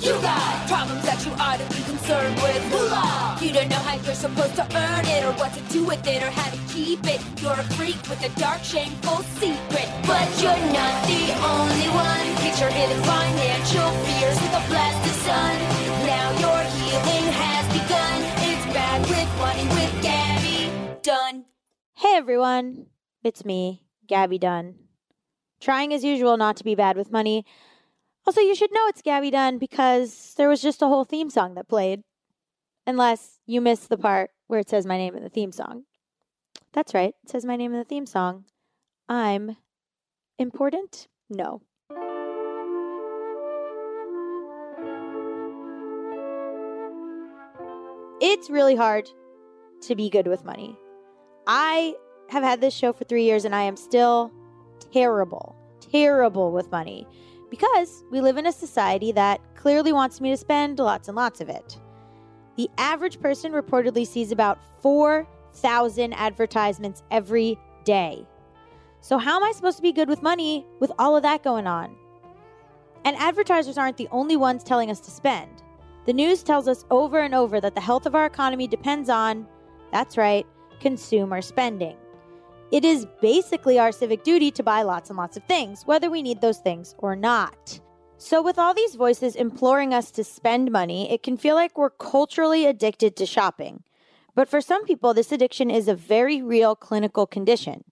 You got problems that you ought to be concerned with. Moolah! You don't know how you're supposed to earn it, or what to do with it, or how to keep it. You're a freak with a dark, shameful secret. But you're not the only one. Get your hidden financial fears with a blast of sun. Now your healing has begun. It's bad with money with Gabby Dunn. Hey everyone, it's me, Gabby Dunn. Trying as usual not to be bad with money. Also, you should know it's Gabby Dunn because there was just a whole theme song that played. Unless you missed the part where it says my name in the theme song. That's right, it says my name in the theme song. I'm important? No. It's really hard to be good with money. I have had this show for three years and I am still terrible, terrible with money because we live in a society that clearly wants me to spend lots and lots of it. The average person reportedly sees about 4,000 advertisements every day. So, how am I supposed to be good with money with all of that going on? And advertisers aren't the only ones telling us to spend. The news tells us over and over that the health of our economy depends on, that's right, consumer spending. It is basically our civic duty to buy lots and lots of things, whether we need those things or not. So, with all these voices imploring us to spend money, it can feel like we're culturally addicted to shopping. But for some people, this addiction is a very real clinical condition.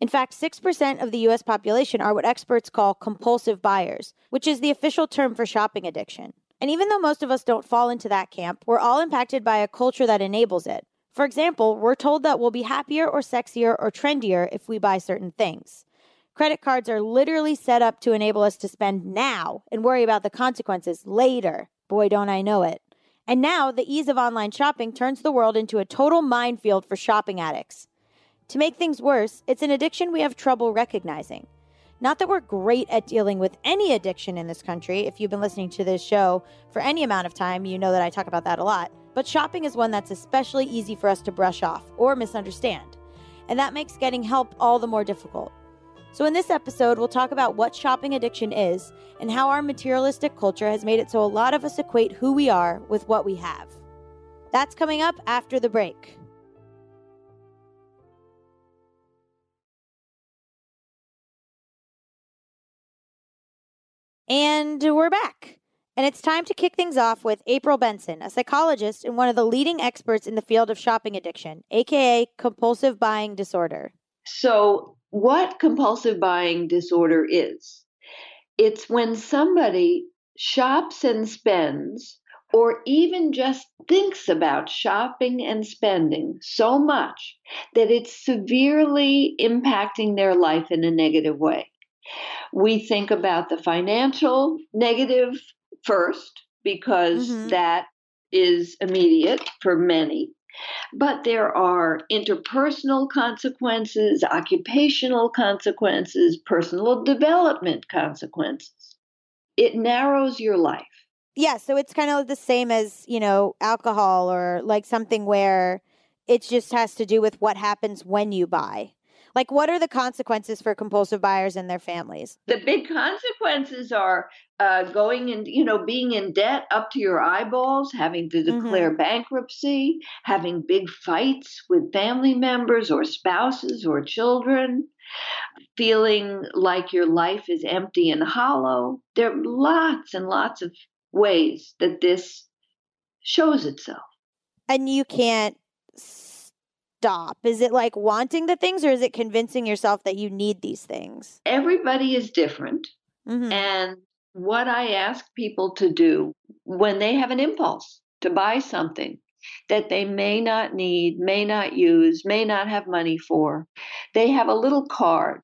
In fact, 6% of the US population are what experts call compulsive buyers, which is the official term for shopping addiction. And even though most of us don't fall into that camp, we're all impacted by a culture that enables it. For example, we're told that we'll be happier or sexier or trendier if we buy certain things. Credit cards are literally set up to enable us to spend now and worry about the consequences later. Boy, don't I know it. And now, the ease of online shopping turns the world into a total minefield for shopping addicts. To make things worse, it's an addiction we have trouble recognizing. Not that we're great at dealing with any addiction in this country. If you've been listening to this show for any amount of time, you know that I talk about that a lot. But shopping is one that's especially easy for us to brush off or misunderstand, and that makes getting help all the more difficult. So, in this episode, we'll talk about what shopping addiction is and how our materialistic culture has made it so a lot of us equate who we are with what we have. That's coming up after the break. And we're back. And it's time to kick things off with April Benson, a psychologist and one of the leading experts in the field of shopping addiction, aka compulsive buying disorder. So, what compulsive buying disorder is? It's when somebody shops and spends, or even just thinks about shopping and spending so much that it's severely impacting their life in a negative way. We think about the financial negative first because Mhm. that is immediate for many. But there are interpersonal consequences, occupational consequences, personal development consequences. It narrows your life. Yeah, so it's kind of the same as, you know, alcohol or like something where it just has to do with what happens when you buy. Like, what are the consequences for compulsive buyers and their families? The big consequences are uh, going and you know being in debt up to your eyeballs, having to declare bankruptcy, having big fights with family members or spouses or children, feeling like your life is empty and hollow. There are lots and lots of ways that this shows itself. And you can't stop. Is it like wanting the things or is it convincing yourself that you need these things? Everybody is different. Mhm. And what I ask people to do when they have an impulse to buy something that they may not need, may not use, may not have money for, they have a little card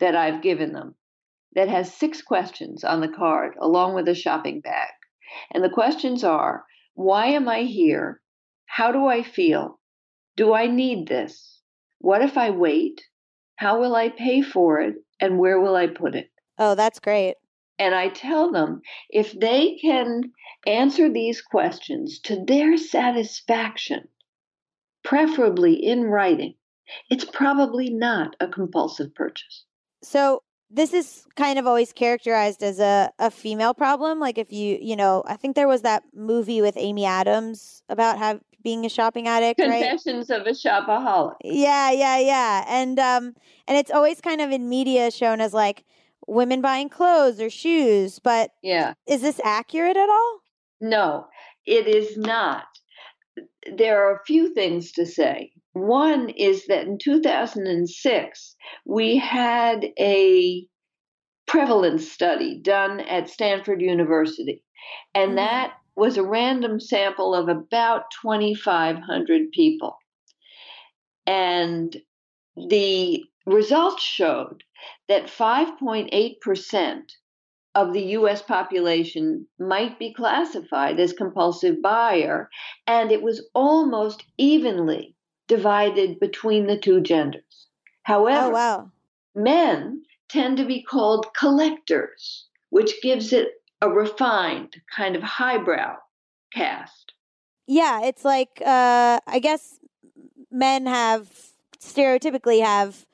that I've given them that has six questions on the card along with a shopping bag. And the questions are why am I here? How do I feel? Do I need this? What if I wait? How will I pay for it? And where will I put it? Oh, that's great. And I tell them if they can answer these questions to their satisfaction, preferably in writing, it's probably not a compulsive purchase. So this is kind of always characterized as a, a female problem. Like if you, you know, I think there was that movie with Amy Adams about have being a shopping addict, right? Confessions of a shopaholic. Yeah, yeah, yeah. And um and it's always kind of in media shown as like women buying clothes or shoes, but Yeah. is this accurate at all? No, it is not. There are a few things to say. One is that in 2006, we had a prevalence study done at Stanford University, and Mhm. that was a random sample of about 2,500 people. And the results showed that 5.8% of the US population might be classified as compulsive buyer, and it was almost evenly divided between the two genders. Oh, However, Oh wow. men tend to be called collectors, which gives it a refined kind of highbrow cast. Yeah, it's like uh I guess men have stereotypically have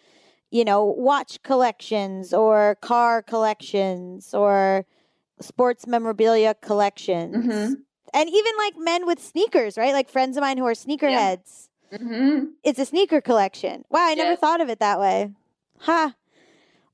you know, watch collections or car collections or sports memorabilia collections. Mhm. And even like men with sneakers, right? Like friends of mine who are sneakerheads. hmm It's a sneaker collection. Wow, I never thought of it that way. Ha.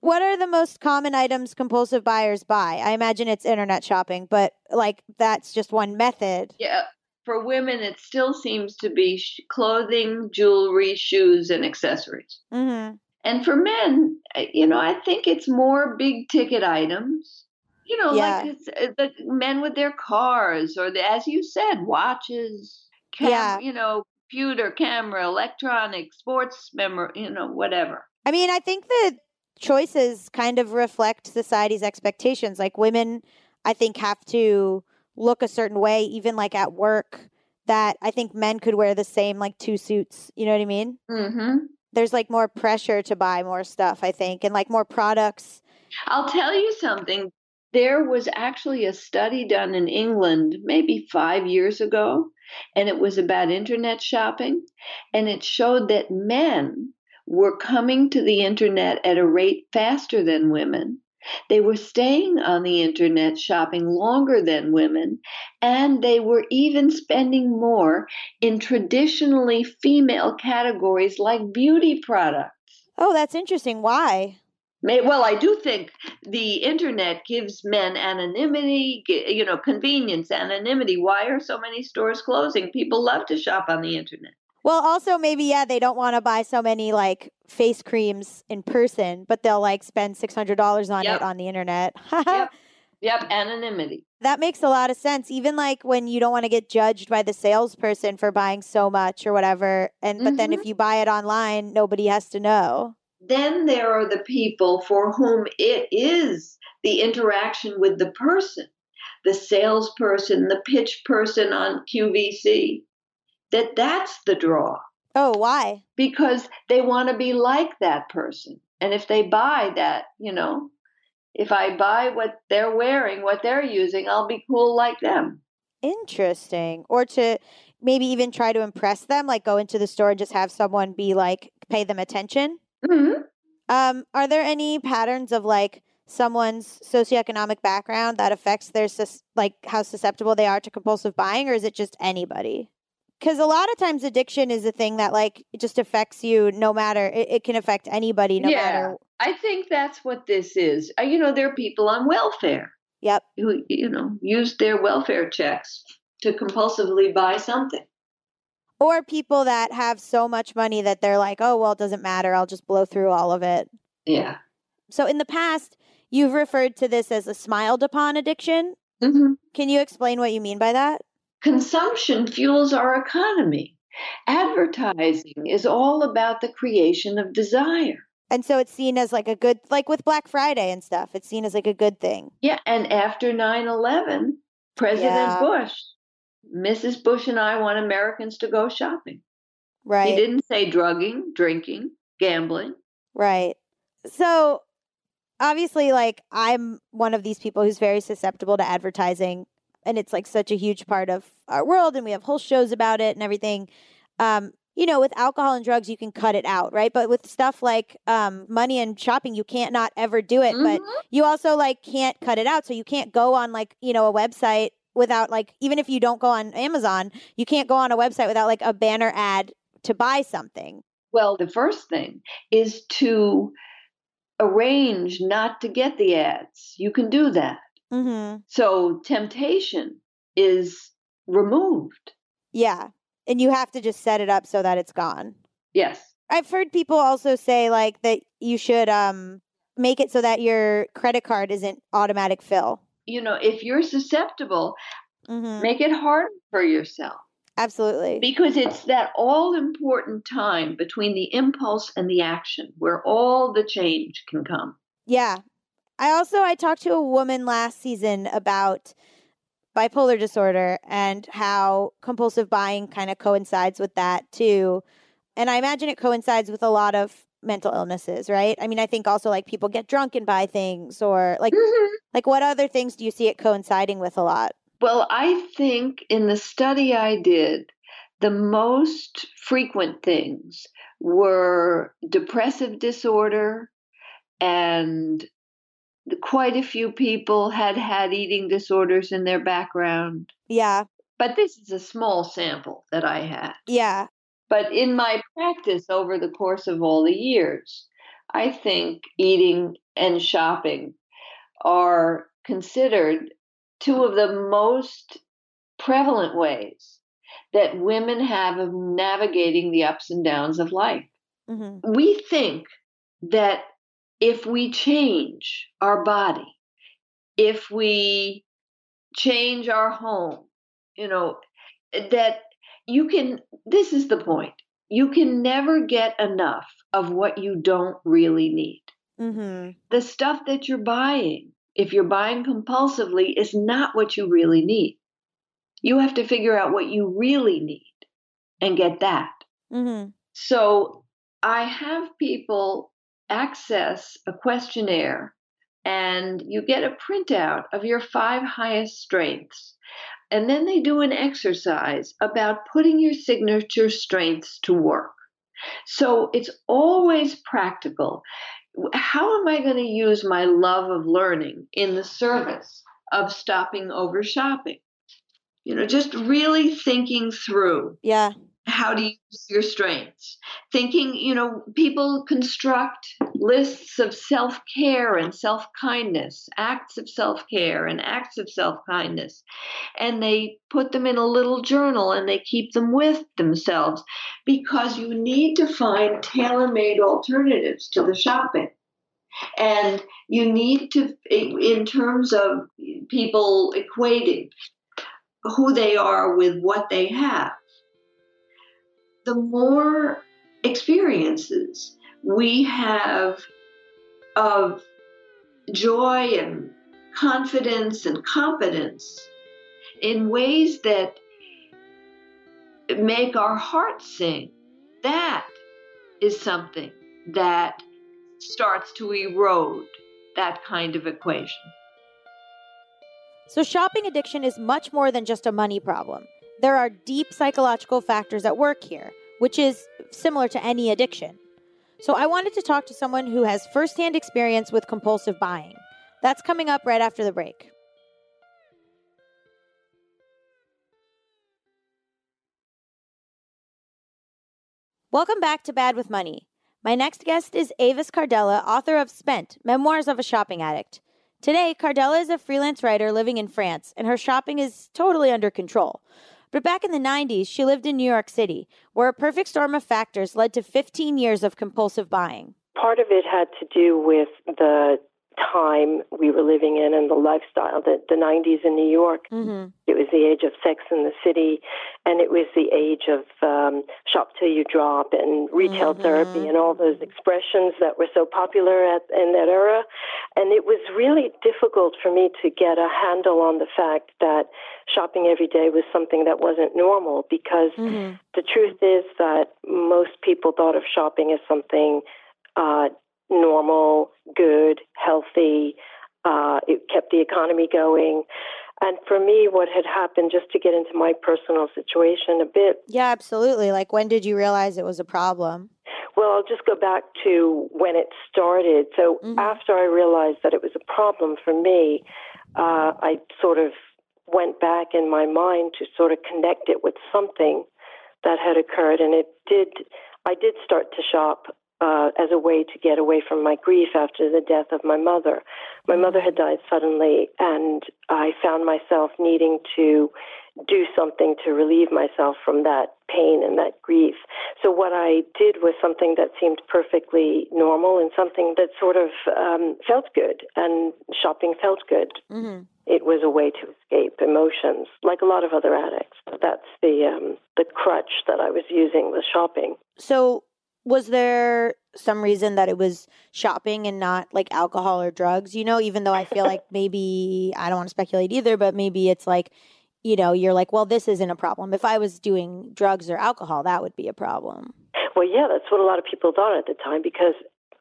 What are the most common items compulsive buyers buy? I imagine it's internet shopping, but like that's just one method. Yeah, for women, it still seems to be sh- clothing, jewelry, shoes, and accessories. hmm And for men, you know, I think it's more big ticket items. You know, Yeah. like it's, uh, the men with their cars, or the, as you said, watches, cam- Yeah. you know, computer, camera, electronics, sports memory, you know, whatever. I mean, I think the choices kind of reflect society's expectations. Like women, I think, have to look a certain way, even like at work, that I think men could wear the same like two suits. You know what I mean? hmm There's like more pressure to buy more stuff, I think, and like more products. I'll tell you something. There was actually a study done in England maybe five years ago, and it was about internet shopping. And it showed that men were coming to the internet at a rate faster than women. They were staying on the internet shopping longer than women, and they were even spending more in traditionally female categories like beauty products. Oh, that's interesting. Why? Well, I do think the internet gives men anonymity, you know, convenience, anonymity. Why are so many stores closing? People love to shop on the internet. Well, also maybe yeah, they don't want to buy so many like face creams in person, but they'll like spend six hundred dollars on Yep. it on the internet. Yep. Yep, anonymity. That makes a lot of sense. Even like when you don't want to get judged by the salesperson for buying so much or whatever, and but then if mm-hmm. you buy it online, nobody has to know. Then there are the people for whom it is the interaction with the person, the salesperson, the pitch person on QVC, that that's the draw Oh, why? because they want to be like that person. And if they buy that, you know, if I buy what they're wearing, what they're using, I'll be cool like them. Interesting. Or to maybe even try to impress them, like go into the store and just have someone be like pay them attention. Mhm. Um, are there any patterns of like someone's socioeconomic background that affects their sus- like how susceptible they are to compulsive buying, or is it just anybody? Because a lot of times addiction is a thing that like it just affects you no matter it, it can affect anybody no Yeah. matter. I think that's what this is. Uh, You know, there are people on welfare Yep. who, you know, use their welfare checks to compulsively buy something. Or people that have so much money that they're like, oh well, it doesn't matter. I'll just blow through all of it. Yeah. So in the past, you've referred to this as a smiled upon addiction. hmm Can you explain what you mean by that? Consumption fuels our economy. Advertising is all about the creation of desire. And so it's seen as like a good, like with Black Friday and stuff, it's seen as like a good thing. Yeah, and after 9 11, President Yeah. Bush, Mrs. Bush and I want Americans to go shopping. Right. He didn't say drugging, drinking, gambling. Right. So obviously, like, I'm one of these people who's very susceptible to advertising. And it's like such a huge part of our world. And we have whole shows about it and everything. Um, you know, with alcohol and drugs, you can cut it out, right? But with stuff like um, money and shopping, you can't not ever do it. But Mhm. you also like can't cut it out. So you can't go on like, you know, a website without like, even if you don't go on Amazon, you can't go on a website without like a banner ad to buy something. Well, the first thing is to arrange not to get the ads. You can do that. Mm-hmm. So temptation is removed. Yeah. And you have to just set it up so that it's gone. Yes. I've heard people also say like that you should um make it so that your credit card isn't automatic fill. You know, if you're susceptible, Mm-hmm. make it hard for yourself Absolutely. because it's that all important time between the impulse and the action where all the change can come. Yeah. I also I talked to a woman last season about bipolar disorder and how compulsive buying kind of coincides with that too. And I imagine it coincides with a lot of mental illnesses, right? I mean, I think also like people get drunk and buy things or like mm-hmm. like what other things do you see it coinciding with a lot? Well, I think in the study I did, the most frequent things were depressive disorder, and quite a few people had had eating disorders in their background. Yeah. But this is a small sample that I had. Yeah. But in my practice over the course of all the years, I think eating and shopping are considered two of the most prevalent ways that women have of navigating the ups and downs of life. Mm-hmm. We think that if we change our body, if we change our home, you know, that you can, this is the point. You can never get enough of what you don't really need. hmm The stuff that you're buying, if you're buying compulsively, is not what you really need. You have to figure out what you really need and get that. hmm So I have people access a questionnaire and you get a printout of your five highest strengths. And then they do an exercise about putting your signature strengths to work. So it's always practical. How am I going to use my love of learning in the service of stopping over shopping? You know, just really thinking through Yeah. How to use your strengths. Thinking, you know, people construct lists of self care and self kindness, acts of self care and acts of self kindness, and they put them in a little journal and they keep them with themselves because you need to find tailor made alternatives to the shopping. And you need to, in terms of people equating who they are with what they have the more experiences we have of joy and confidence and competence in ways that make our hearts sing, that is something that starts to erode that kind of equation. So, shopping addiction is much more than just a money problem. There are deep psychological factors at work here, which is similar to any addiction. So I wanted to talk to someone who has firsthand experience with compulsive buying. That's coming up right after the break. Welcome back to Bad with Money. My next guest is Avis Cardella, author of Spent Memoirs of a Shopping Addict. Today, Cardella is a freelance writer living in France, and her shopping is totally under control. But back in the 90s, she lived in New York City, where a perfect storm of factors led to 15 years of compulsive buying. Part of it had to do with the time we were living in and the lifestyle. that the 90s in New York, mm-hmm. it was the age of Sex and the City, and it was the age of um, shop till you drop and retail mm-hmm. therapy and all those expressions that were so popular at, in that era. And it was really difficult for me to get a handle on the fact that shopping every day was something that wasn't normal because mm-hmm. the truth is that most people thought of shopping as something uh, normal, good, healthy. Uh, it kept the economy going. And for me, what had happened, just to get into my personal situation a bit. Yeah, absolutely. Like, when did you realize it was a problem? Well, I'll just go back to when it started. So, mm-hmm. after I realized that it was a problem for me, uh, I sort of went back in my mind to sort of connect it with something that had occurred. And it did, I did start to shop uh, as a way to get away from my grief after the death of my mother. My mother had died suddenly, and I found myself needing to do something to relieve myself from that pain and that grief. So, what I did was something that seemed perfectly normal and something that sort of um, felt good, and shopping felt good. Mm-hmm. It was a way to escape emotions, like a lot of other addicts. That's the um, the crutch that I was using was shopping. So, was there some reason that it was shopping and not like alcohol or drugs? You know, even though I feel like maybe I don't want to speculate either, but maybe it's like, you know, you're like, well, this isn't a problem. If I was doing drugs or alcohol, that would be a problem. Well, yeah, that's what a lot of people thought at the time because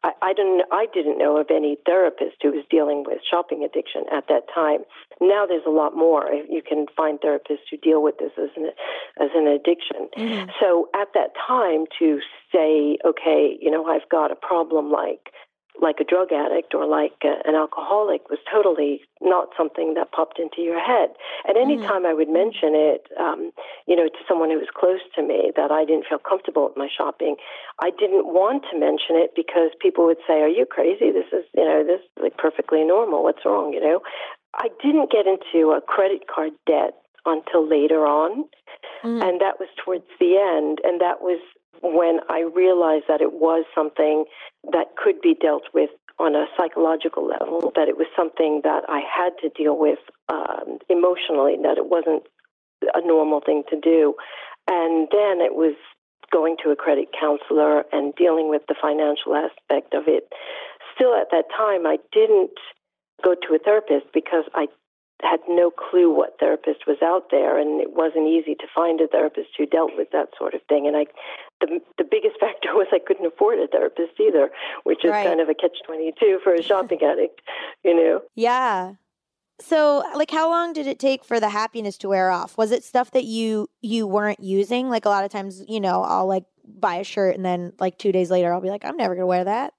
I, I didn't I didn't know of any therapist who was dealing with shopping addiction at that time. Now there's a lot more. You can find therapists who deal with this as an as an addiction. Mm-hmm. So at that time to say, okay, you know, I've got a problem like like a drug addict or like a, an alcoholic was totally not something that popped into your head. At any mm-hmm. time I would mention it, um, you know, to someone who was close to me that I didn't feel comfortable with my shopping, I didn't want to mention it because people would say, "Are you crazy? This is, you know, this is like perfectly normal. What's wrong?" You know, I didn't get into a credit card debt until later on, mm-hmm. and that was towards the end, and that was when I realized that it was something that could be dealt with on a psychological level, that it was something that I had to deal with um, emotionally, that it wasn't a normal thing to do. And then it was going to a credit counselor and dealing with the financial aspect of it. Still, at that time, I didn't go to a therapist because I had no clue what therapist was out there, and it wasn't easy to find a therapist who dealt with that sort of thing. And I, the the biggest factor was I couldn't afford a therapist either, which is right. kind of a catch twenty two for a shopping addict, you know. Yeah. So, like, how long did it take for the happiness to wear off? Was it stuff that you you weren't using? Like a lot of times, you know, I'll like buy a shirt and then like two days later, I'll be like, I'm never gonna wear that.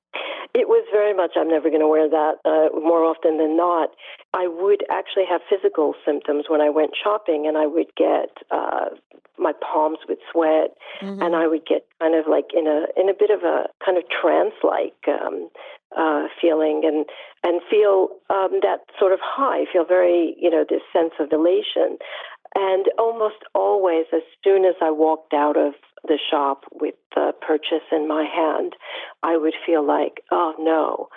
It was very much, I'm never going to wear that uh, more often than not. I would actually have physical symptoms when I went shopping, and I would get uh, my palms would sweat, mm-hmm. and I would get kind of like in a in a bit of a kind of trance like um, uh, feeling, and and feel um, that sort of high, feel very you know this sense of elation, and almost always as soon as I walked out of the shop with the purchase in my hand, I would feel like, oh no,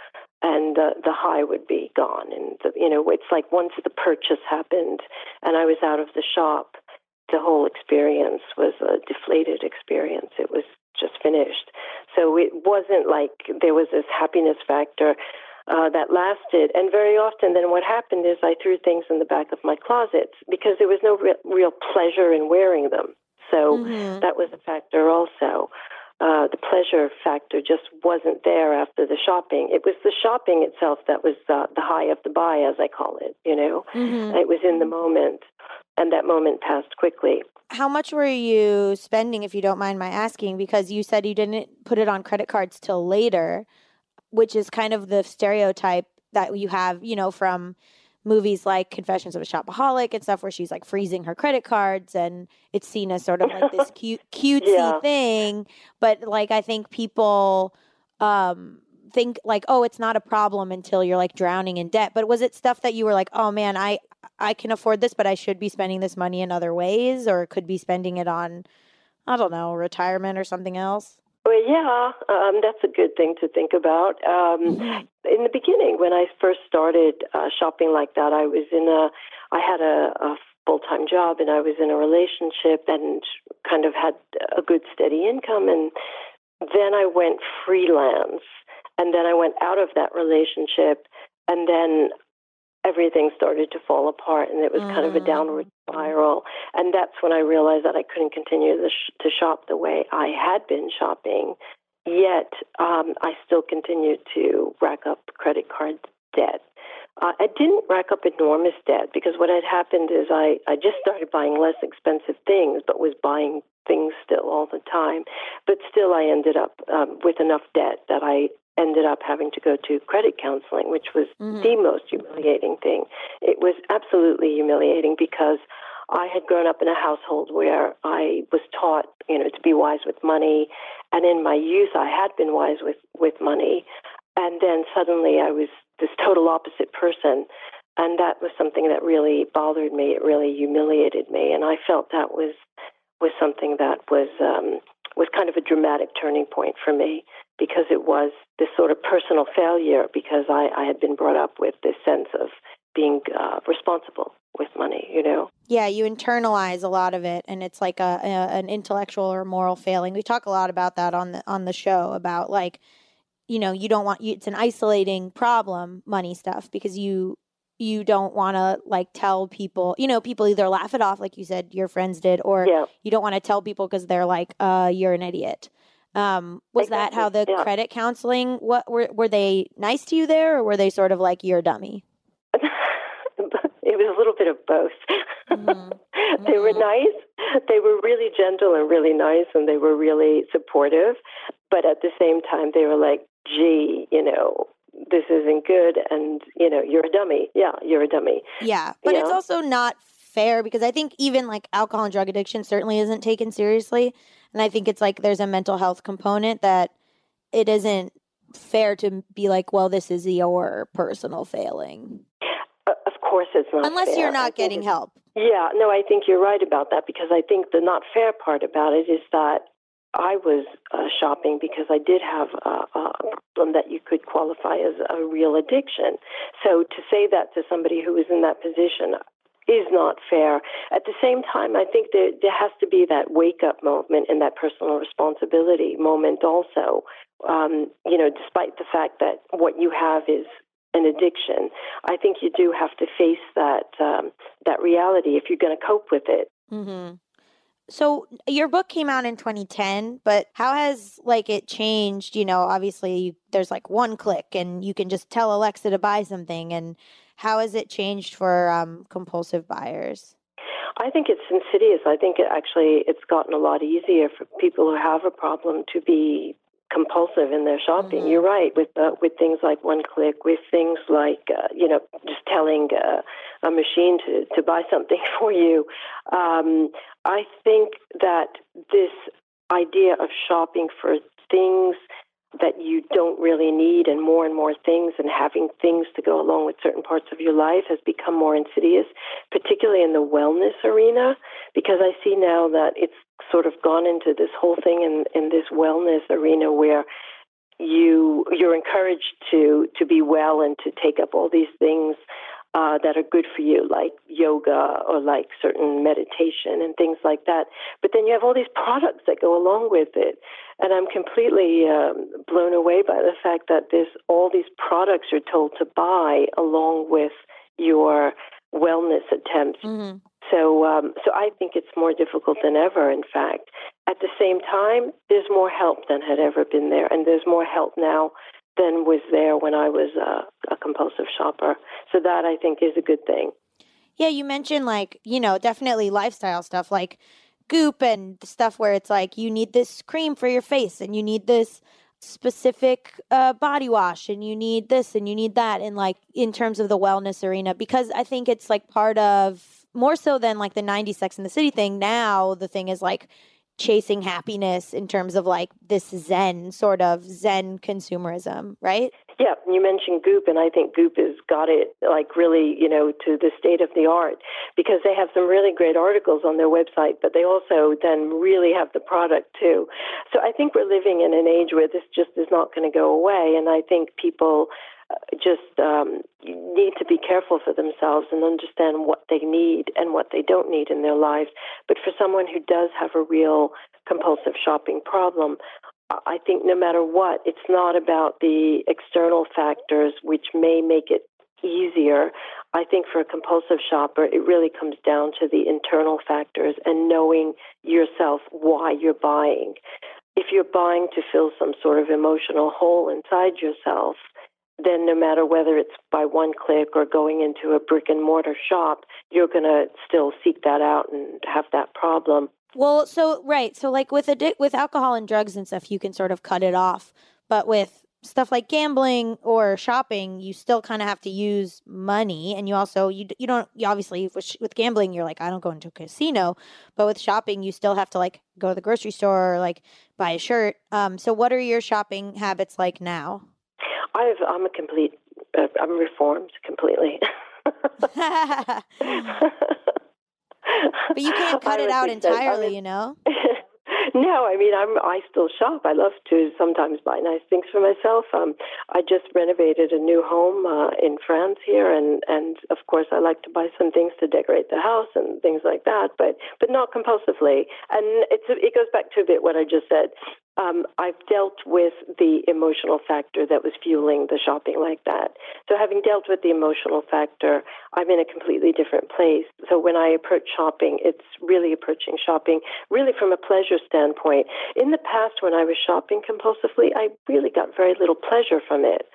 and the the high would be gone. And the, you know, it's like once the purchase happened, and I was out of the shop, the whole experience was a deflated experience. It was just finished. So it wasn't like there was this happiness factor. Uh, that lasted. And very often, then what happened is I threw things in the back of my closets because there was no re- real pleasure in wearing them. So mm-hmm. that was a factor also uh, the pleasure factor just wasn't there after the shopping. It was the shopping itself that was uh, the high of the buy, as I call it. You know, mm-hmm. it was in the moment, and that moment passed quickly. How much were you spending, if you don't mind my asking? Because you said you didn't put it on credit cards till later, which is kind of the stereotype that you have, you know, from movies like Confessions of a Shopaholic and stuff where she's like freezing her credit cards and it's seen as sort of like this cute cutesy yeah. thing. But like I think people um think like, oh, it's not a problem until you're like drowning in debt. But was it stuff that you were like, oh man, I I can afford this, but I should be spending this money in other ways, or could be spending it on, I don't know, retirement or something else? Well, yeah, um, that's a good thing to think about. Um, mm-hmm. In the beginning, when I first started uh, shopping like that, I was in a, I had a, a full time job and I was in a relationship and kind of had a good steady income. And then I went freelance. And then I went out of that relationship. And then everything started to fall apart and it was mm. kind of a downward mm. spiral and that's when i realized that i couldn't continue to, sh- to shop the way i had been shopping yet um, i still continued to rack up credit card debt uh, I didn't rack up enormous debt because what had happened is I, I just started buying less expensive things, but was buying things still all the time. But still, I ended up um, with enough debt that I ended up having to go to credit counseling, which was mm-hmm. the most humiliating thing. It was absolutely humiliating because I had grown up in a household where I was taught, you know, to be wise with money, and in my youth I had been wise with with money, and then suddenly I was this total opposite person, and that was something that really bothered me. It really humiliated me, and I felt that was was something that was um, was kind of a dramatic turning point for me because it was this sort of personal failure because I, I had been brought up with this sense of being uh, responsible with money, you know? Yeah, you internalize a lot of it, and it's like a, a, an intellectual or moral failing. We talk a lot about that on the on the show about like, you know, you don't want you. It's an isolating problem, money stuff, because you you don't want to like tell people. You know, people either laugh it off, like you said, your friends did, or yeah. you don't want to tell people because they're like, uh, you're an idiot. Um, was exactly. that how the yeah. credit counseling? What were were they nice to you there, or were they sort of like you're a dummy? it was a little bit of both. Mm-hmm. they mm-hmm. were nice. They were really gentle and really nice, and they were really supportive. But at the same time, they were like, "Gee, you know, this isn't good," and you know, you're a dummy. Yeah, you're a dummy. Yeah, but you it's know? also not fair because I think even like alcohol and drug addiction certainly isn't taken seriously. And I think it's like there's a mental health component that it isn't fair to be like, well, this is your personal failing. Uh, of course, it's not. Unless fair. you're not getting help. Yeah, no, I think you're right about that because I think the not fair part about it is that I was uh, shopping because I did have a, a problem that you could qualify as a real addiction. So to say that to somebody who is in that position, is not fair. At the same time, I think there, there has to be that wake up moment and that personal responsibility moment also. Um, you know, despite the fact that what you have is an addiction, I think you do have to face that um, that reality if you're going to cope with it. Mm-hmm. So your book came out in 2010, but how has like it changed? You know, obviously there's like one click and you can just tell Alexa to buy something and how has it changed for um, compulsive buyers? I think it's insidious. I think it actually it's gotten a lot easier for people who have a problem to be compulsive in their shopping. Mm-hmm. You're right with uh, with things like one click, with things like uh, you know just telling uh, a machine to to buy something for you. Um, I think that this idea of shopping for things that you don't really need and more and more things and having things to go along with certain parts of your life has become more insidious, particularly in the wellness arena, because I see now that it's sort of gone into this whole thing in, in this wellness arena where you you're encouraged to to be well and to take up all these things uh, that are good for you, like yoga or like certain meditation and things like that. But then you have all these products that go along with it, and I'm completely um, blown away by the fact that there's all these products you're told to buy along with your wellness attempts. Mm-hmm. So, um, so I think it's more difficult than ever. In fact, at the same time, there's more help than had ever been there, and there's more help now than was there when I was a, a compulsive shopper. So that I think is a good thing. Yeah, you mentioned like, you know, definitely lifestyle stuff like goop and stuff where it's like you need this cream for your face and you need this specific uh, body wash and you need this and you need that and like in terms of the wellness arena because I think it's like part of more so than like the 90s Sex and the City thing now the thing is like chasing happiness in terms of like this zen sort of zen consumerism, right? Yeah, you mentioned Goop, and I think Goop has got it like really, you know, to the state of the art because they have some really great articles on their website, but they also then really have the product too. So I think we're living in an age where this just is not going to go away, and I think people just um, need to be careful for themselves and understand what they need and what they don't need in their lives. But for someone who does have a real compulsive shopping problem, I think no matter what, it's not about the external factors which may make it easier. I think for a compulsive shopper, it really comes down to the internal factors and knowing yourself why you're buying. If you're buying to fill some sort of emotional hole inside yourself, then no matter whether it's by one click or going into a brick and mortar shop, you're going to still seek that out and have that problem. Well, so right, so like with with alcohol and drugs and stuff, you can sort of cut it off, but with stuff like gambling or shopping, you still kind of have to use money, and you also you you don't you obviously with, with gambling you're like I don't go into a casino, but with shopping you still have to like go to the grocery store or like buy a shirt. Um, so what are your shopping habits like now? I've, I'm a complete. Uh, I'm reformed completely. but you can't cut it out entirely, you know. No, I mean I'm I still shop. I love to sometimes buy nice things for myself. Um, I just renovated a new home uh, in France here, and and of course I like to buy some things to decorate the house and things like that, but but not compulsively. And it's it goes back to a bit what I just said. Um, I've dealt with the emotional factor that was fueling the shopping like that. So, having dealt with the emotional factor, I'm in a completely different place. So, when I approach shopping, it's really approaching shopping really from a pleasure standpoint. In the past, when I was shopping compulsively, I really got very little pleasure from it.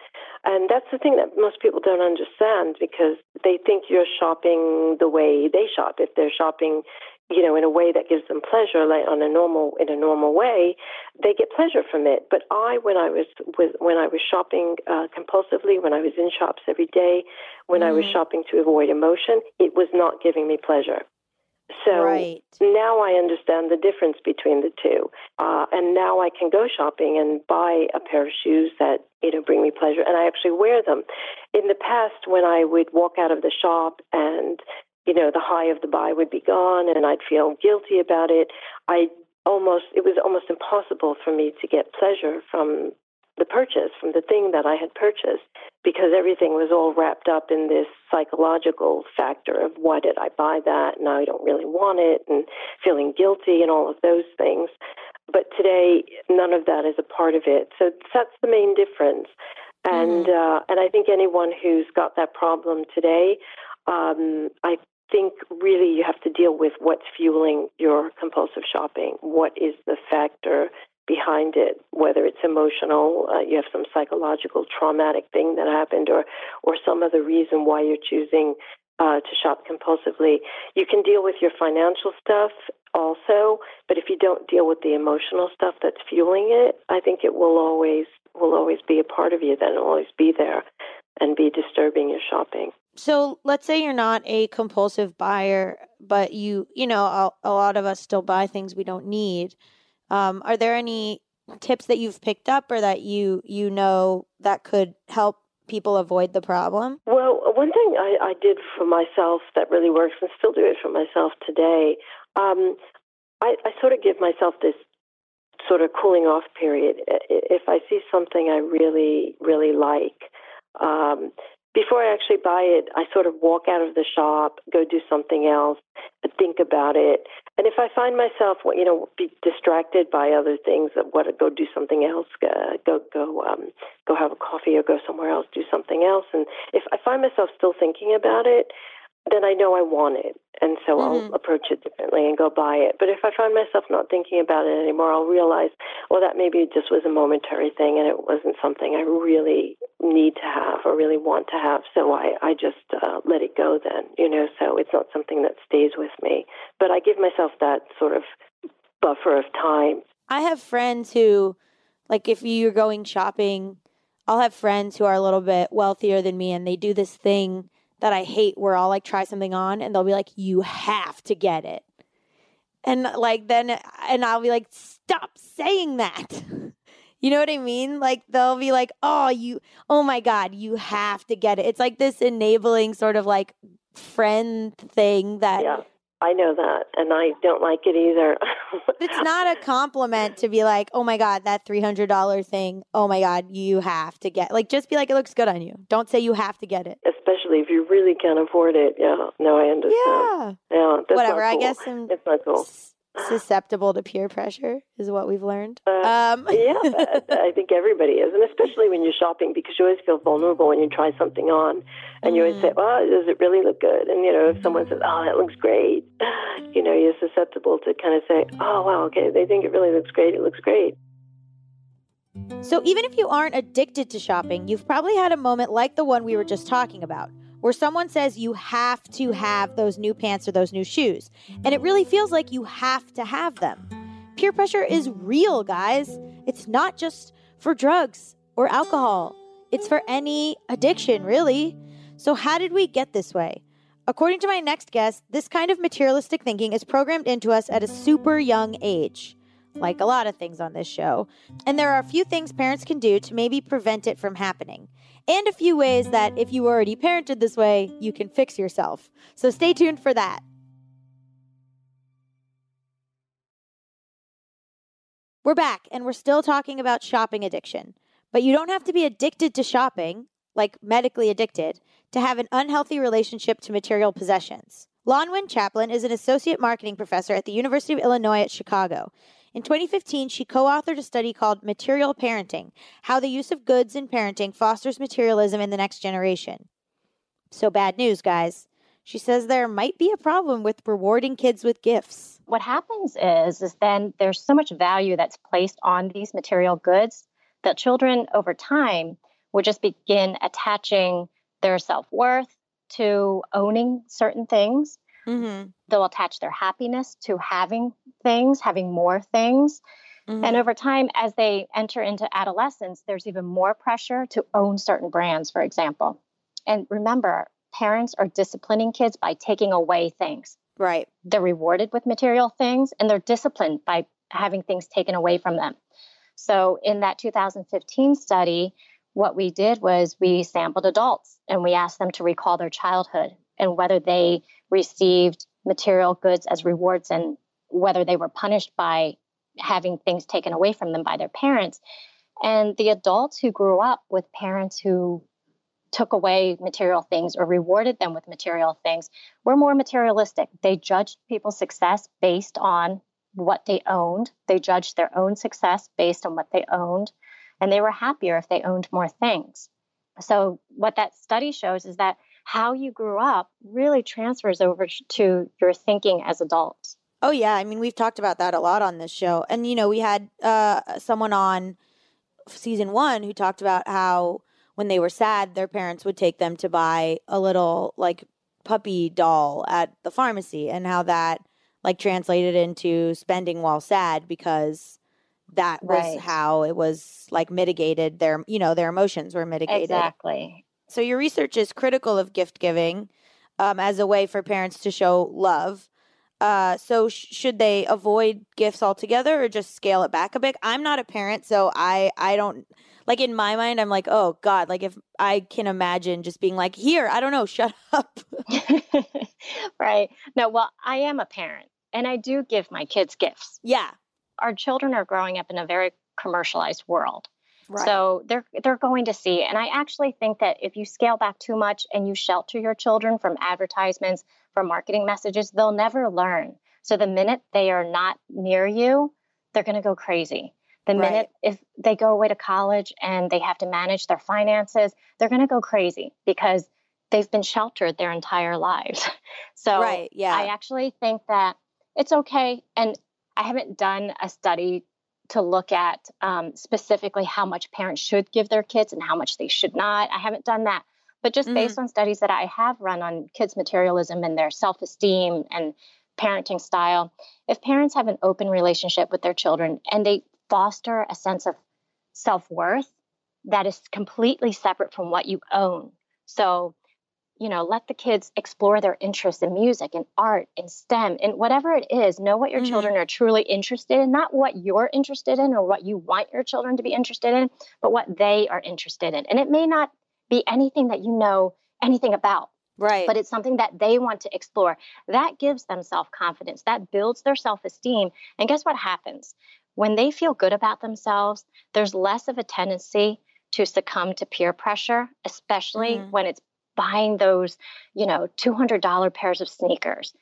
And that's the thing that most people don't understand because they think you're shopping the way they shop. If they're shopping you know, in a way that gives them pleasure, like on a normal in a normal way, they get pleasure from it. But I, when I was with, when I was shopping uh, compulsively, when I was in shops every day, when mm. I was mm-hmm. shopping to avoid emotion, it was not giving me pleasure. So right. now I understand the difference between the two, uh, and now I can go shopping and buy a pair of shoes that you know bring me pleasure, and I actually wear them. In the past, when I would walk out of the shop and you know, the high of the buy would be gone and I'd feel guilty about it. I almost, it was almost impossible for me to get pleasure from the purchase, from the thing that I had purchased, because everything was all wrapped up in this psychological factor of why did I buy that? Now I don't really want it, and feeling guilty and all of those things. But today, none of that is a part of it. So that's the main difference. And mm-hmm. uh, and I think anyone who's got that problem today, um, I think really you have to deal with what's fueling your compulsive shopping. What is the factor behind it? Whether it's emotional, uh, you have some psychological traumatic thing that happened, or or some other reason why you're choosing uh, to shop compulsively. You can deal with your financial stuff also, but if you don't deal with the emotional stuff that's fueling it, I think it will always will always be a part of you. Then it'll always be there and be disturbing your shopping. So let's say you're not a compulsive buyer, but you, you know, a, a lot of us still buy things we don't need. Um, are there any tips that you've picked up or that you you know that could help people avoid the problem? Well, one thing I, I did for myself that really works, and still do it for myself today. Um, I, I sort of give myself this sort of cooling off period. If I see something I really, really like, um, before I actually buy it, I sort of walk out of the shop, go do something else, think about it. And if I find myself, you know, be distracted by other things, what go do something else, go go um, go have a coffee or go somewhere else, do something else. And if I find myself still thinking about it, then I know I want it. And so mm-hmm. I'll approach it differently and go buy it. But if I find myself not thinking about it anymore, I'll realize, well, that maybe just was a momentary thing and it wasn't something I really need to have or really want to have. So I, I just uh, let it go then, you know, so it's not something that stays with me. But I give myself that sort of buffer of time. I have friends who, like, if you're going shopping, I'll have friends who are a little bit wealthier than me and they do this thing that I hate where I'll like try something on and they'll be like, you have to get it. And like then, and I'll be like, stop saying that. You know what I mean? Like they'll be like, "Oh, you oh my god, you have to get it." It's like this enabling sort of like friend thing that yeah. I know that, and I don't like it either. it's not a compliment to be like, "Oh my god, that three hundred dollar thing. Oh my god, you have to get." Like, just be like, "It looks good on you." Don't say you have to get it. Especially if you really can't afford it. Yeah, no, I understand. Yeah, yeah. Whatever. Cool. I guess I'm, it's not cool susceptible to peer pressure is what we've learned. Uh, um. yeah, I think everybody is, and especially when you're shopping because you always feel vulnerable when you try something on, and mm. you always say, "Well, does it really look good?" And you know, if someone says, "Oh, that looks great," you know, you're susceptible to kind of say, "Oh, wow, okay, they think it really looks great. It looks great." So even if you aren't addicted to shopping, you've probably had a moment like the one we were just talking about where someone says you have to have those new pants or those new shoes. And it really feels like you have to have them. Peer pressure is real, guys. It's not just for drugs or alcohol, it's for any addiction, really. So, how did we get this way? According to my next guest, this kind of materialistic thinking is programmed into us at a super young age, like a lot of things on this show. And there are a few things parents can do to maybe prevent it from happening and a few ways that if you already parented this way, you can fix yourself. So stay tuned for that. We're back and we're still talking about shopping addiction. But you don't have to be addicted to shopping, like medically addicted, to have an unhealthy relationship to material possessions. Lan Nguyen Chaplin is an associate marketing professor at the University of Illinois at Chicago. In 2015, she co authored a study called Material Parenting How the Use of Goods in Parenting Fosters Materialism in the Next Generation. So, bad news, guys. She says there might be a problem with rewarding kids with gifts. What happens is, is then there's so much value that's placed on these material goods that children over time would just begin attaching their self worth to owning certain things Mm-hmm. They'll attach their happiness to having things, having more things. Mm-hmm. And over time, as they enter into adolescence, there's even more pressure to own certain brands, for example. And remember, parents are disciplining kids by taking away things. Right. They're rewarded with material things and they're disciplined by having things taken away from them. So, in that 2015 study, what we did was we sampled adults and we asked them to recall their childhood and whether they received material goods as rewards and whether they were punished by having things taken away from them by their parents. And the adults who grew up with parents who took away material things or rewarded them with material things were more materialistic. They judged people's success based on what they owned, they judged their own success based on what they owned, and they were happier if they owned more things. So, what that study shows is that how you grew up really transfers over to your thinking as adults. Oh yeah, I mean we've talked about that a lot on this show, and you know we had uh, someone on season one who talked about how when they were sad, their parents would take them to buy a little like puppy doll at the pharmacy and how that like translated into spending while sad because that was Right. how it was like mitigated their you know their emotions were mitigated Exactly. So your research is critical of gift giving um, as a way for parents to show love uh, so sh- should they avoid gifts altogether or just scale it back a bit i'm not a parent so i i don't like in my mind i'm like oh god like if i can imagine just being like here i don't know shut up right. No, well, I am a parent and I do give my kids gifts. yeah Our children are growing up in a very commercialized world. Right So they're they're going to see and I actually think that if you scale back too much and you shelter your children from advertisements, from marketing messages, they'll never learn. So the minute they are not near you, they're going to go crazy. The Right. minute if they go away to college and they have to manage their finances, they're going to go crazy because they've been sheltered their entire lives. So right yeah I actually think that it's okay. And I haven't done a study to look at um, specifically how much parents should give their kids and how much they should not. I haven't done that. But just Mhm. based on studies that I have run on kids' materialism and their self esteem and parenting style, if parents have an open relationship with their children and they foster a sense of self worth that is completely separate from what you own. So, you know, let the kids explore their interests in music and art and STEM and whatever it is. Know what your Mhm. children are truly interested in, not what you're interested in or what you want your children to be interested in, but what they are interested in. And it may not be anything that you know anything about right but it's something that they want to explore. That gives them self confidence, that builds their self esteem. And guess what happens? When they feel good about themselves, there's less of a tendency to succumb to peer pressure, especially Mhm. when it's buying those, you know, $200 pairs of sneakers.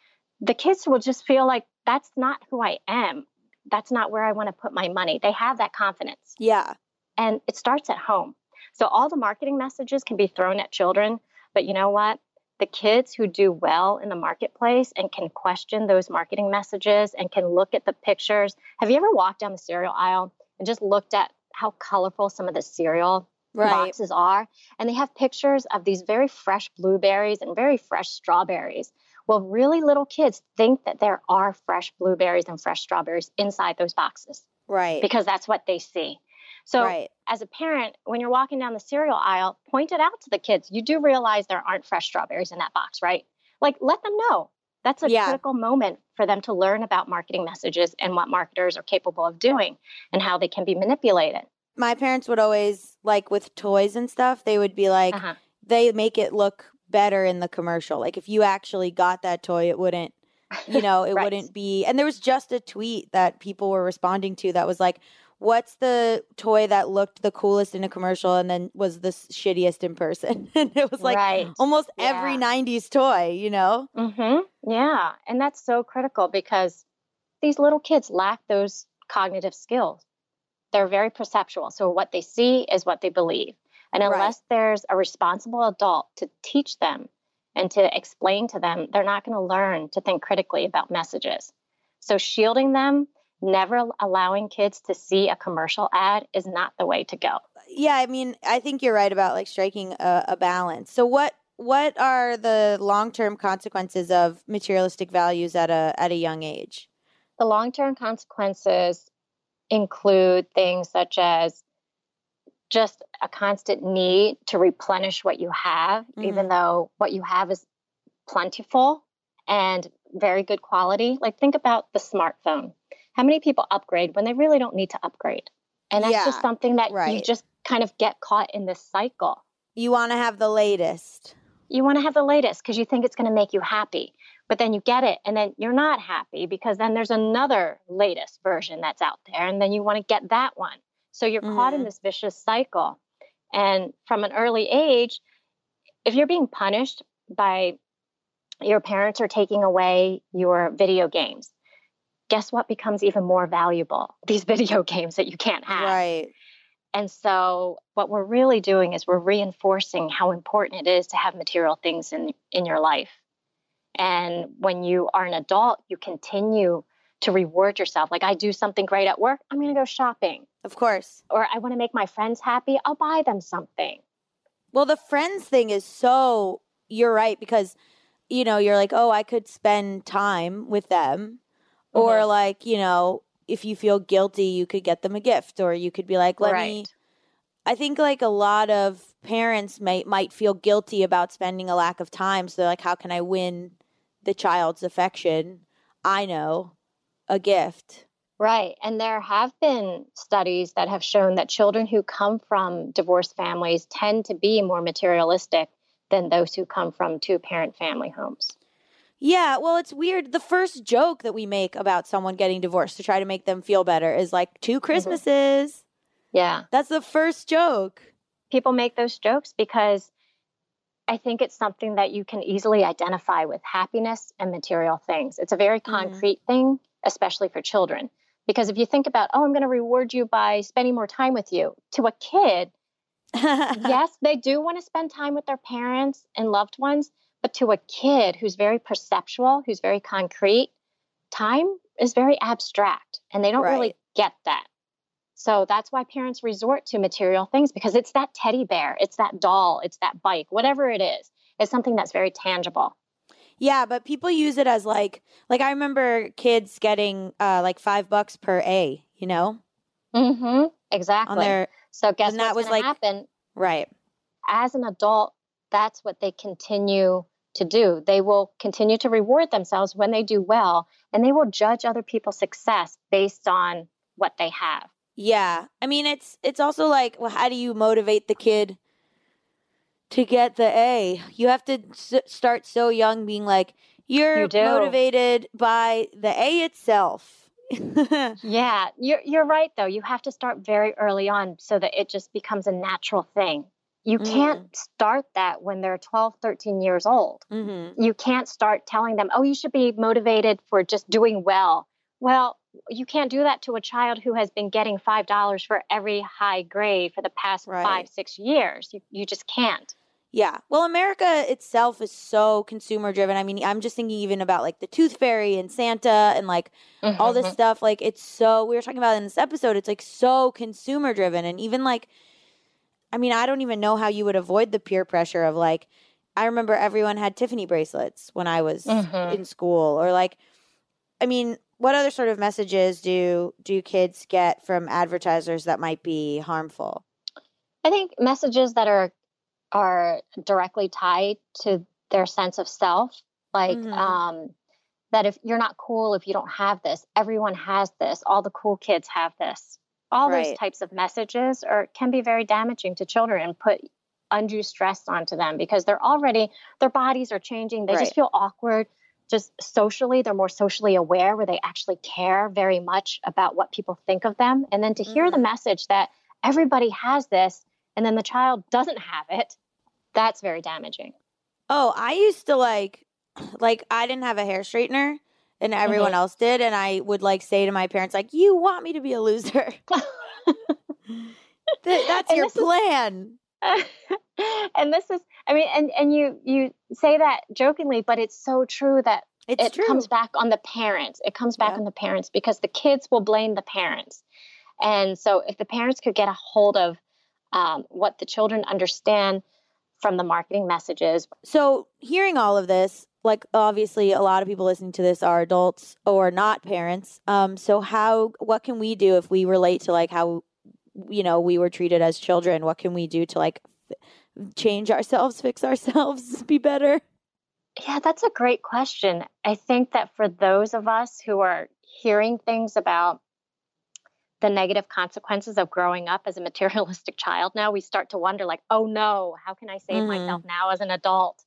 The kids will just feel like that's not who I am. That's not where I want to put my money. They have that confidence yeah and it starts at home. So all the marketing messages can be thrown at children, but you know what? The kids who do well in the marketplace and can question those marketing messages and can look at the pictures. Have you ever walked down the cereal aisle and just looked at how colorful some of the cereal right boxes are? And they have pictures of these very fresh blueberries and very fresh strawberries. Well, really little kids think that there are fresh blueberries and fresh strawberries inside those boxes right because that's what they see. So, right as a parent, when you're walking down the cereal aisle, point it out to the kids. You do realize there aren't fresh strawberries in that box, right? Like, let them know. That's a Yeah. critical moment for them to learn about marketing messages and what marketers are capable of doing and how they can be manipulated. My parents would always like with toys and stuff they would be like Uh-huh. they make it look better in the commercial like if you actually got that toy it wouldn't you know it Right. wouldn't be and there was just a tweet that people were responding to that was like what's the toy that looked the coolest in a commercial and then was the shittiest in person and it was like right. almost every 90s toy you know Mm-hmm. Yeah. And that's so critical because these little kids lack those cognitive skills. They're very perceptual. So what they see is what they believe. And Right. unless there's a responsible adult to teach them and to explain to them, they're not going to learn to think critically about messages. So shielding them, never allowing kids to see a commercial ad is not the way to go. yeah i mean i think you're right about like striking a, a balance so what what are the long-term consequences of materialistic values at a at a young age The long term consequences include things such as just a constant need to replenish what you have, even mm-hmm. though what you have is plentiful and very good quality. Like, think about the smartphone. How many people upgrade when they really don't need to upgrade? And that's Yeah, just something that you just kind of get caught in this cycle. you want to have the latest You want to have the latest because you think it's going to make you happy. But then you get it and then you're not happy because then there's another latest version that's out there and then you want to get that one. So you're caught in Mhm. this vicious cycle. And from an early age, if you're being punished by your parents are taking away your video games, guess what becomes even more valuable? These video games that you can't have. right And so what we're really doing is we're reinforcing how important it is to have material things in in your life. And when you are an adult, you continue to reward yourself. Like I do something great at work, I'm going to go shopping. of course Or I want to make my friends happy, I'll buy them something. well the friends thing is so you're right because you know, you're like, oh, I could spend time with them. Or Mhm. like, you know, if you feel guilty, you could get them a gift or you could be like, let me. I think like a lot of parents might might feel guilty about spending a lack of time. So they're like, how can I win the child's affection? I know a gift. Right. And there have been studies that have shown that children who come from divorced families tend to be more materialistic than those who come from two parent family homes. Yeah, well, it's weird. The first joke that we make about someone getting divorced to try to make them feel better is like two mm-hmm. Christmases. Yeah. That's the first joke. People make those jokes because I think it's something that you can easily identify with happiness and material things. It's a very mm-hmm. concrete thing, especially for children. Because if you think about, oh, I'm going to reward you by spending more time with you, to a kid, yes, they do want to spend time with their parents and loved ones, but to a kid who's very perceptual, who's very concrete, time is very abstract and they don't really get that. So that's why parents resort to material things because it's that teddy bear, it's that doll, it's that bike, whatever it is. It's something that's very tangible. Yeah, but people use it as like like I remember kids getting uh like 5 bucks per A, you know? Mm-hmm. Exactly. Their so guess that was like- happen? right. as an adult, that's what they continue to do. They will continue to reward themselves when they do well, and they will judge other people's success based on what they have. Yeah. I mean, it's it's also like, well, how do you motivate the kid to get the A? You have to s- start so young, being like, you're You motivated by the A itself. Yeah, you're you're right though. You have to start very early on so that it just becomes a natural thing. You can't start that when they're 12, 13 years old. hmm You can't start telling them, "Oh, you should be motivated for just doing well." Well, you can't do that to a child who has been getting $5 for every high grade for the past Right. 5, 6 years. You you just can't. Yeah. Well, America itself is so consumer driven. I mean, I'm just thinking even about like the Tooth Fairy and Santa and like all this Mhm. stuff. Like, it's so, we were talking about in this episode, it's like so consumer driven. And even like, I mean, I don't even know how you would avoid the peer pressure of like, I remember everyone had Tiffany bracelets when I was Mhm. in school or like, I mean, what other sort of messages do do kids get from advertisers that might be harmful? I think messages that are are directly tied to their sense of self, like Mhm. um, that if you're not cool if you don't have this, everyone has this, all the cool kids have this. All those types of messages are can be very damaging to children and put undue stress onto them because they're already their bodies are changing. They Right. just feel awkward. Just socially, they're more socially aware where they actually care very much about what people think of them. And then to hear the message that everybody has this and then the child doesn't have it, that's very damaging. Oh, I used to like, like I didn't have a hair straightener, and everyone Mhm. else did, and I would like say to my parents, like, "You want me to be a loser? Th- That's And your this is- plan." and this is I mean and and you you say that jokingly but it's so true that It's it true. comes back on the parents. It comes back Yeah. on the parents because the kids will blame the parents. And so if the parents could get a hold of um, what the children understand from the marketing messages, so, hearing all of this, like obviously, a lot of people listening to this are adults or not parents. Um, so how? What can we do if we relate to like how, you know, we were treated as children? What can we do to like change ourselves, fix ourselves, be better? Yeah, that's a great question. I think that for those of us who are hearing things about the negative consequences of growing up as a materialistic child now, we start to wonder, like, oh no, how can I save Mhm. myself now as an adult?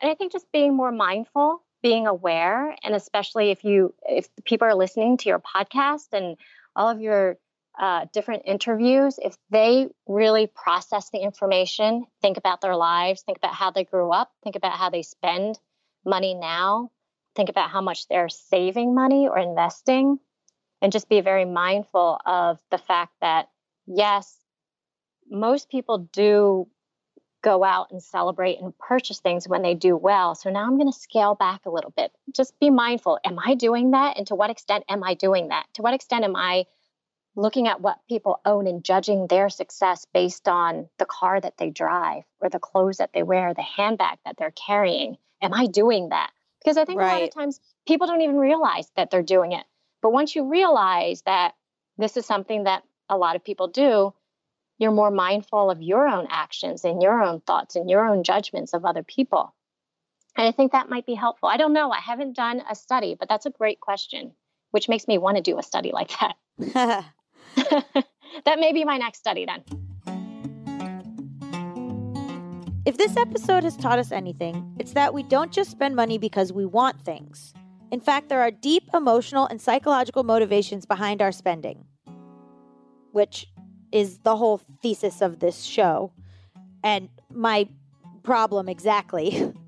And I think just being more mindful, being aware, and especially if you, if people are listening to your podcast and all of your uh, different interviews, if they really process the information, think about their lives, think about how they grew up, think about how they spend money now, think about how much they're saving money or investing, and just be very mindful of the fact that, yes, most people do go out and celebrate and purchase things when they do well. So now I'm going to scale back a little bit. Just be mindful. Am I doing that? And to what extent am I doing that? To what extent am I looking at what people own and judging their success based on the car that they drive or the clothes that they wear, the handbag that they're carrying. Am I doing that? Because I think right. a lot of times people don't even realize that they're doing it. But once you realize that this is something that a lot of people do, you're more mindful of your own actions and your own thoughts and your own judgments of other people. And I think that might be helpful. I don't know. I haven't done a study, but that's a great question, which makes me want to do a study like that. that may be my next study then. If this episode has taught us anything, it's that we don't just spend money because we want things. In fact, there are deep emotional and psychological motivations behind our spending, which is the whole thesis of this show and my problem exactly.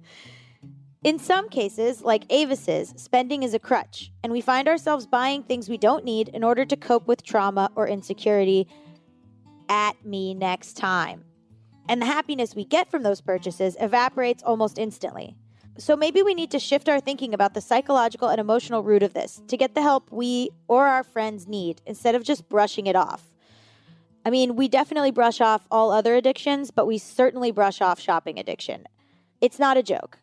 In some cases, like Avis's, spending is a crutch, and we find ourselves buying things we don't need in order to cope with trauma or insecurity. At me next time. And the happiness we get from those purchases evaporates almost instantly. So maybe we need to shift our thinking about the psychological and emotional root of this to get the help we or our friends need instead of just brushing it off. I mean, we definitely brush off all other addictions, but we certainly brush off shopping addiction. It's not a joke.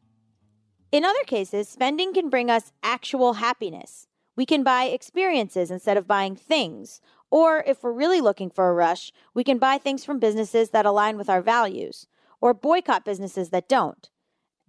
In other cases, spending can bring us actual happiness. We can buy experiences instead of buying things. Or if we're really looking for a rush, we can buy things from businesses that align with our values, or boycott businesses that don't.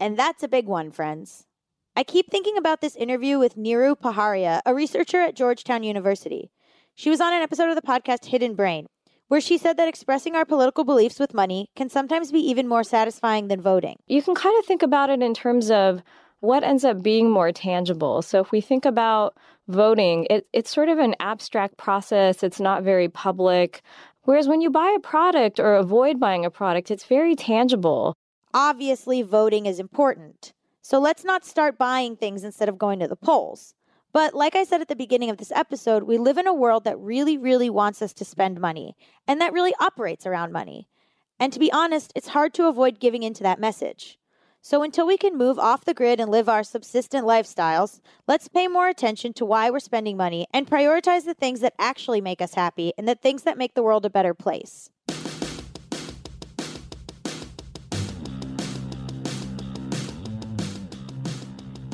And that's a big one, friends. I keep thinking about this interview with Neeru Paharia, a researcher at Georgetown University. She was on an episode of the podcast Hidden Brain, where she said that expressing our political beliefs with money can sometimes be even more satisfying than voting. You can kind of think about it in terms of what ends up being more tangible. So if we think about voting, it, it's sort of an abstract process, it's not very public. Whereas when you buy a product or avoid buying a product, it's very tangible. Obviously, voting is important. So let's not start buying things instead of going to the polls. But like I said at the beginning of this episode, we live in a world that really, really wants us to spend money and that really operates around money. And to be honest, it's hard to avoid giving into that message. So until we can move off the grid and live our subsistent lifestyles, let's pay more attention to why we're spending money and prioritize the things that actually make us happy and the things that make the world a better place.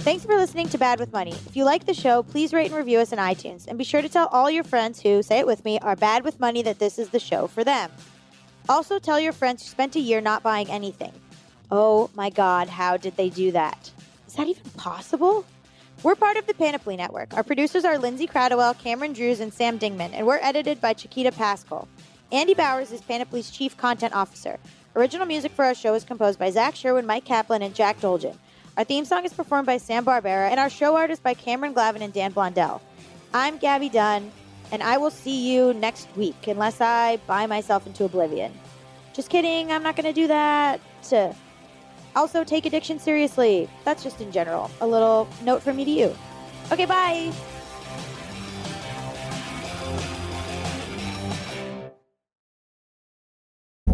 Thanks for listening to Bad with Money. If you like the show, please rate and review us on iTunes. And be sure to tell all your friends who, say it with me, are bad with money that this is the show for them. Also, tell your friends who spent a year not buying anything. Oh my God, how did they do that? Is that even possible? We're part of the Panoply Network. Our producers are Lindsay Kratochwill, Cameron Drews, and Sam Dingman, and we're edited by Chiquita Paschal. Andy Bowers is Panoply's Chief Content Officer. Original music for our show is composed by Zach Sherwin, Mike Kaplan, and Jack Dolgen. Our theme song is performed by Sam Barbera, and our show art is by Cameron Glavin and Dan Blondell. I'm Gabby Dunn, and I will see you next week, unless I buy myself into oblivion. Just kidding, I'm not going to do that. Also, take addiction seriously. That's just in general. A little note from me to you. Okay, bye.